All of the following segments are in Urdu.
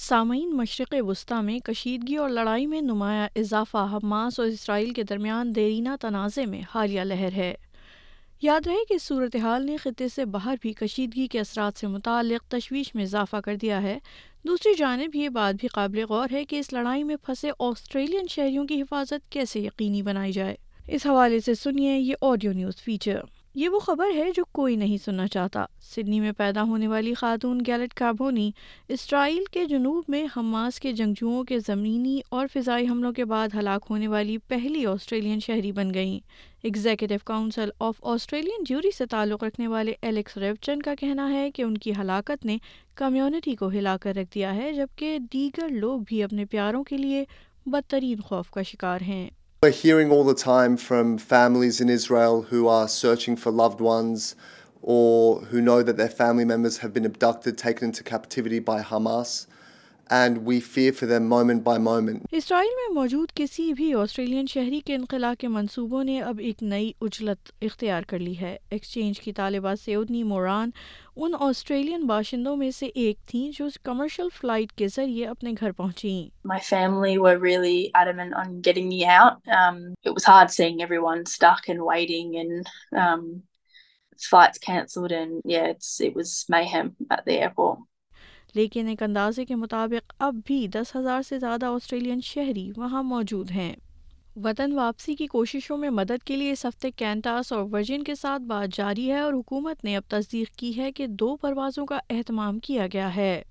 سامعین مشرق وسطی میں کشیدگی اور لڑائی میں نمایاں اضافہ حماس اور اسرائیل کے درمیان دیرینہ تنازع میں حالیہ لہر ہے یاد رہے کہ صورتحال نے خطے سے باہر بھی کشیدگی کے اثرات سے متعلق تشویش میں اضافہ کر دیا ہے دوسری جانب یہ بات بھی قابل غور ہے کہ اس لڑائی میں پھنسے آسٹریلین شہریوں کی حفاظت کیسے یقینی بنائی جائے اس حوالے سے سنیے یہ آڈیو نیوز فیچر یہ وہ خبر ہے جو کوئی نہیں سننا چاہتا سڈنی میں پیدا ہونے والی خاتون گیلٹ کابونی اسرائیل کے جنوب میں حماس کے جنگجوؤں کے زمینی اور فضائی حملوں کے بعد ہلاک ہونے والی پہلی آسٹریلین شہری بن گئیں executive council of Australian Jewry سے تعلق رکھنے والے الیکس ریوچن کا کہنا ہے کہ ان کی ہلاکت نے کمیونٹی کو ہلا کر رکھ دیا ہے جبکہ دیگر لوگ بھی اپنے پیاروں کے لیے بدترین خوف کا شکار ہیں We're hearing all the time from families in Israel who are searching for loved ones or who know that their family members have been abducted, taken into captivity by Hamas. اسرائیل میں موجود کسی بھی آسٹریلین شہری کے انخلا کے منصوبوں نے اب ایک نئی اجلت اختیار کر لی ہے ایکسچینج کی ان سے باشندوں میں سے ایک تھیں جو کمرشل فلائٹ کے ذریعے اپنے گھر پہنچیں پہنچی لیکن ایک اندازے کے مطابق اب بھی دس ہزار سے زیادہ آسٹریلین شہری وہاں موجود ہیں وطن واپسی کی کوششوں میں مدد کے لیے اس ہفتے کینٹاس اور ورجن کے ساتھ بات جاری ہے اور حکومت نے اب تصدیق کی ہے کہ دو پروازوں کا اہتمام کیا گیا ہے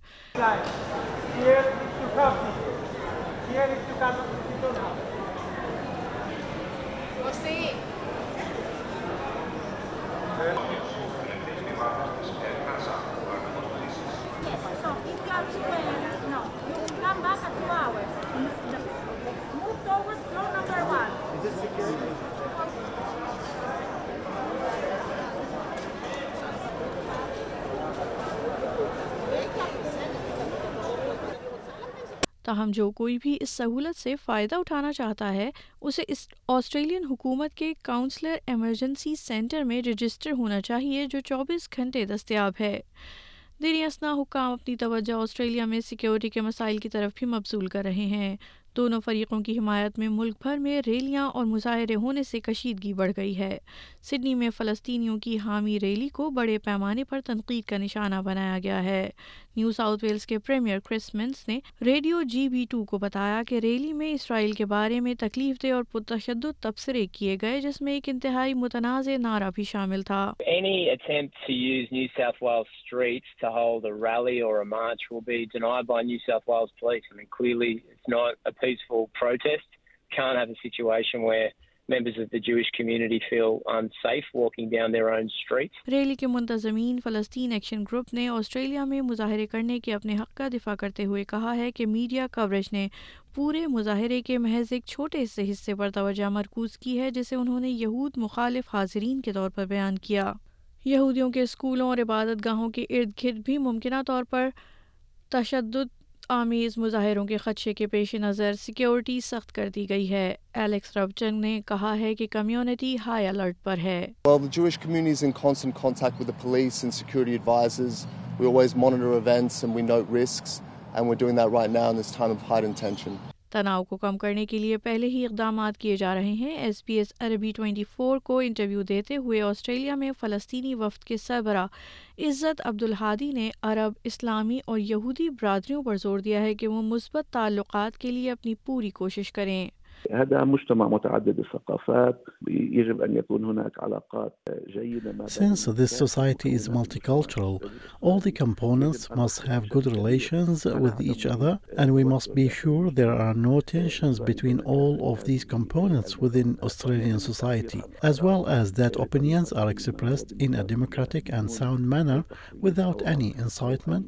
تاہم جو کوئی بھی اس سہولت سے فائدہ اٹھانا چاہتا ہے اسے اس آسٹریلین حکومت کے کاؤنسلر ایمرجنسی سینٹر میں رجسٹر ہونا چاہیے جو چوبیس گھنٹے دستیاب ہے دری اسنا حکام اپنی توجہ آسٹریلیا میں سیکیورٹی کے مسائل کی طرف بھی مبزول کر رہے ہیں دونوں فریقوں کی حمایت میں ملک بھر میں ریلیاں اور مظاہرے ہونے سے کشیدگی بڑھ گئی ہے سڈنی میں فلسطینیوں کی حامی ریلی کو بڑے پیمانے پر تنقید کا نشانہ بنایا گیا ہے نیو ساؤتھ ویلز کے پریمیر کرس نے ریڈیو جی بی ٹو کو بتایا کہ ریلی میں اسرائیل کے بارے میں تکلیف دہ اور پرتشدد تبصرے کیے گئے جس میں ایک انتہائی متنازع نعرہ بھی شامل تھا not a a peaceful protest. Can't have situation where rally کے منتظمین فلسطین ایکشن گروپ نے آسٹریلیا میں مظاہرے کرنے کے اپنے حق کا دفاع کرتے ہوئے کہا ہے کہ میڈیا کوریج نے پورے مظاہرے کے محض ایک چھوٹے سے حصے پر توجہ مرکوز کی ہے جسے انہوں نے یہود مخالف حاضرین کے طور پر بیان کیا یہودیوں کے اسکولوں اور عبادت گاہوں کے ارد گرد بھی ممکنہ طور پر تشدد آمیز مظاہروں کے خدشے کے پیش نظر سیکیورٹی سخت کر دی گئی ہے الیکس ربچنگ نے کہا ہے کہ کمیونٹی ہائی الرٹ پر ہے in and and We we always monitor events note risks we're doing that right now this time of heightened tension. تناؤ کو کم کرنے کے لیے پہلے ہی اقدامات کیے جا رہے ہیں S B S Arabic twenty four کو انٹرویو دیتے ہوئے آسٹریلیا میں فلسطینی وفد کے سربراہ عزت عبد الحادی نے عرب اسلامی اور یہودی برادریوں پر زور دیا ہے کہ وہ مثبت تعلقات کے لیے اپنی پوری کوشش کریں هذا مجتمع متعدد الثقافات يجب يكون هناك علاقات ما Since this society is multicultural, all the components must must have good relations with each other and we be sure there are no tensions between all of these components within Australian society, as well as that opinions are expressed in a democratic and sound manner without any incitement,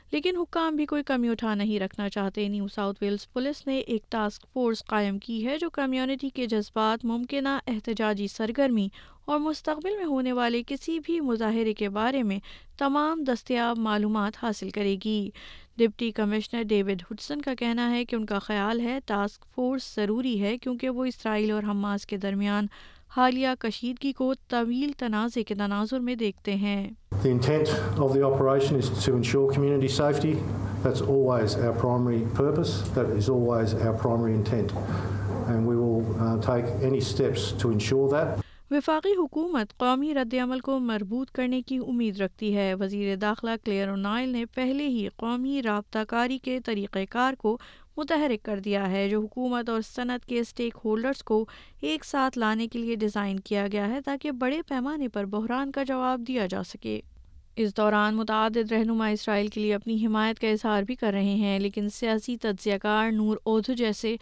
لیکن حکام بھی کوئی کمی اٹھا نہیں رکھنا چاہتے نیو ویلز نے ایک ٹاسک فورس قائم کی ہے جو کمیونٹی کے جذبات ممکنہ احتجاجی سرگرمی اور مستقبل میں ہونے والے کسی بھی مظاہرے کے بارے میں تمام دستیاب معلومات حاصل کرے گی ڈپٹی کمشنر ڈیوڈ ہڈسن کا کہنا ہے کہ ان کا خیال ہے ٹاسک فورس ضروری ہے کیونکہ وہ اسرائیل اور حماس کے درمیان حالیہ کشیدگی کو طویل تنازع کے تناظر میں دیکھتے ہیں وفاقی حکومت قومی رد عمل کو مربوط کرنے کی امید رکھتی ہے وزیر داخلہ اونائل نے پہلے ہی قومی رابطہ کاری کے طریقہ کار کو متحرک کر دیا ہے جو حکومت اور صنعت کے اسٹیک ہولڈرز کو ایک ساتھ لانے کے لیے ڈیزائن کیا گیا ہے تاکہ بڑے پیمانے پر بحران کا جواب دیا جا سکے اس دوران متعدد رہنما اسرائیل کے لیے اپنی حمایت کا اظہار بھی کر رہے ہیں لیکن سیاسی تجزیہ کار نور اودھ جیسے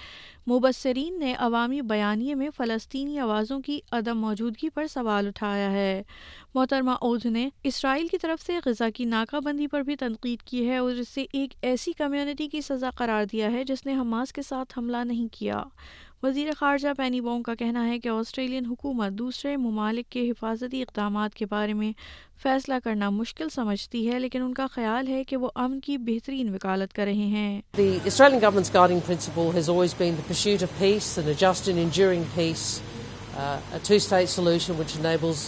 مبصرین نے عوامی بیانیے میں فلسطینی آوازوں کی عدم موجودگی پر سوال اٹھایا ہے محترمہ اودھ نے اسرائیل کی طرف سے غزہ کی ناکہ بندی پر بھی تنقید کی ہے اور اسے ایک ایسی کمیونٹی کی سزا قرار دیا ہے جس نے حماس کے ساتھ حملہ نہیں کیا وزیر خارجہ پینی بونگ کا کہنا ہے کہ آسٹریلین حکومت دوسرے ممالک کے حفاظتی اقدامات کے بارے میں فیصلہ کرنا مشکل سمجھتی ہے لیکن ان کا خیال ہے کہ وہ امن کی بہترین وکالت کر رہے ہیں The the the the the Australian government's guiding principle has always been pursuit of of peace peace, and and and a a just enduring uh, uh, uh, two-state solution which enables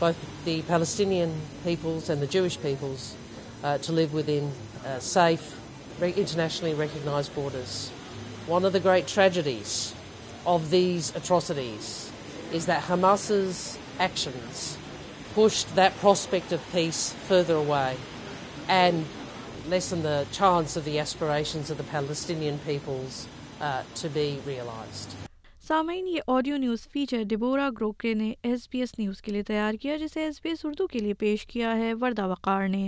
both Palestinian peoples peoples Jewish to live within safe, internationally recognised borders. One great tragedies of of of of these atrocities is that that Hamas's actions pushed prospect peace further away and the the the chance aspirations Palestinian peoples uh, to be realized. سامعین یہ audio news feature Deborah Groarke نے ایس بی ایس نیوز کے لیے تیار کیا جسے ایس بی ایس اردو کے لیے پیش کیا ہے وردہ وقار نے